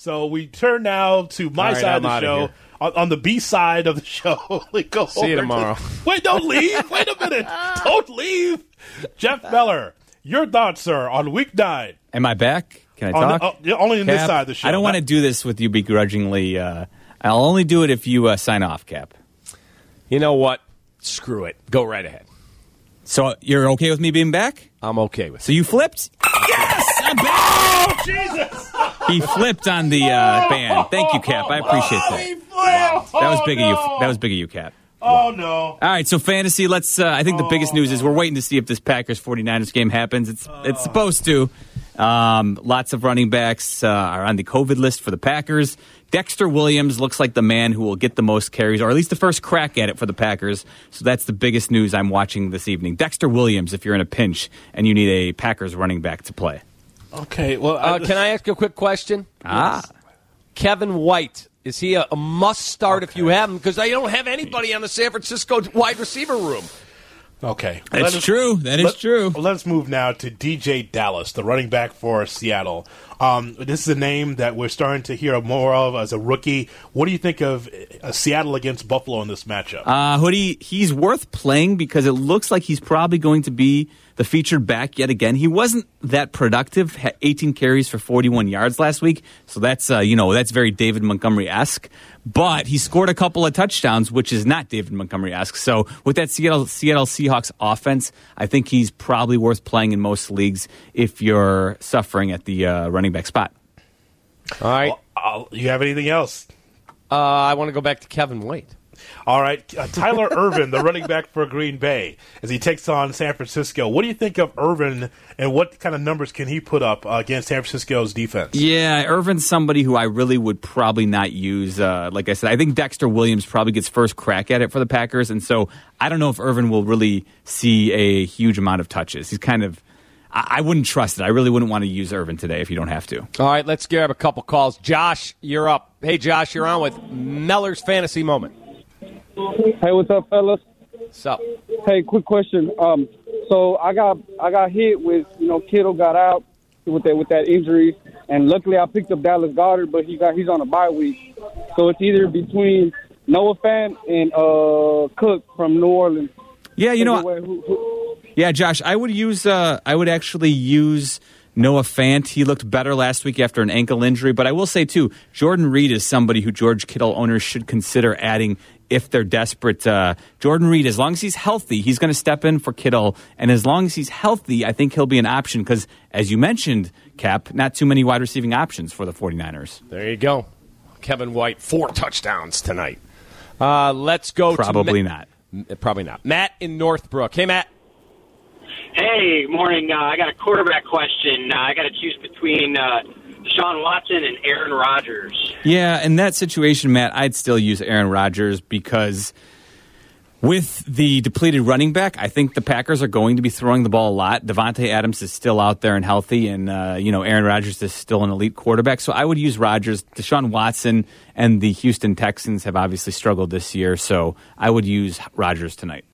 So we turn now to my All right, side I'm of the show. here. On, on the B side of the show, we go See you over to- tomorrow. Wait, don't leave. Wait a minute. Don't leave. Jeff Meller, your thoughts, sir, on week nine. Am I back? Can I On talk? oh, yeah, only in this side of the show. I don't want to do this with you begrudgingly. Uh, I'll only do it if you uh, sign off, Cap. You know what? Screw it. Go right ahead. So you're okay with me being back? I'm okay with So you flipped? Yes, I'm back. Jesus. He flipped on the uh, band. Thank you, Cap. I appreciate Oh, that. he flipped. That was Oh, big of you. That was big of you, Cap. Oh no. All right, so fantasy. Let's. Uh, I think the biggest news is we're waiting to see if this Packers 49ers game happens. It's it's supposed to. Um, lots of running backs uh, are on the COVID list for the Packers. Dexter Williams looks like the man who will get the most carries, or at least the first crack at it for the Packers. So that's the biggest news I'm watching this evening. Dexter Williams, if you're in a pinch and you need a Packers running back to play. Okay. Well, Uh, can I ask a quick question? Ah, Kevin White. Is he a, a must start if you have him? Because I don't have anybody on the San Francisco wide receiver room. Okay, That's us- true. That is let- true. Let's move now to DeeJay Dallas, the running back for Seattle. Um, this is a name that we're starting to hear more of as a rookie. What do you think of uh, Seattle against Buffalo in this matchup? Uh, Hoodie, he's worth playing because it looks like he's probably going to be the featured back yet again. He wasn't that productive, had 18 carries for 41 yards last week, so that's uh, you know that's very David Montgomery esque. But he scored a couple of touchdowns, which is not David Montgomery esque. So with that Seattle Seattle Seahawks offense, I think he's probably worth playing in most leagues if you're suffering at the uh, running back spot. All right. Uh, you have anything else? Uh, I want to go back to Kevin White. All right, uh, Tyler Ervin, the running back for Green Bay, as he takes on San Francisco. What do you think of Ervin, and what kind of numbers can he put up uh, against San Francisco's defense? Yeah, Ervin's somebody who I really would probably not use. Uh, like I said, I think Dexter Williams probably gets first crack at it for the Packers, and so I don't know if Ervin will really see a huge amount of touches. He's kind of, I, I wouldn't trust it. I really wouldn't want to use Ervin today if you don't have to. All right, let's grab a couple calls. Josh, you're up. Hey, Josh, you're on with Meller's Fantasy Moment. Hey, what's up, fellas? What's up? Hey, quick question. Um, so I got I got hit with you know Kittle got out with that with that injury, and luckily I picked up Dallas Goedert, but he got he's on a bye week, so it's either between Noah Fant and uh Cook from New Orleans. Yeah, you know, Anyway, who- who- Yeah, Josh, I would use. Uh, I would actually use Noah Fant. He looked better last week after an ankle injury. But I will say too, Jordan Reed is somebody who George Kittle owners should consider adding if they're desperate. Uh, Jordan Reed, as long as he's healthy, he's going to step in for Kittle, and as long as he's healthy, I think he'll be an option. Because as you mentioned, Cap, not too many wide receiving options for the 49ers. There you go. Kevin White, four touchdowns tonight. Uh, let's go Probably to not. not. Probably not. Matt in Northbrook. Hey, Matt. Hey, morning. Uh, I got a quarterback question. Uh, I got to choose between uh, Deshaun Watson and Aaron Rodgers. Yeah, in that situation, Matt, I'd still use Aaron Rodgers because with the depleted running back, I think the Packers are going to be throwing the ball a lot. Davante Adams is still out there and healthy, and uh, you know Aaron Rodgers is still an elite quarterback. So I would use Rodgers. Deshaun Watson and the Houston Texans have obviously struggled this year, so I would use Rodgers tonight.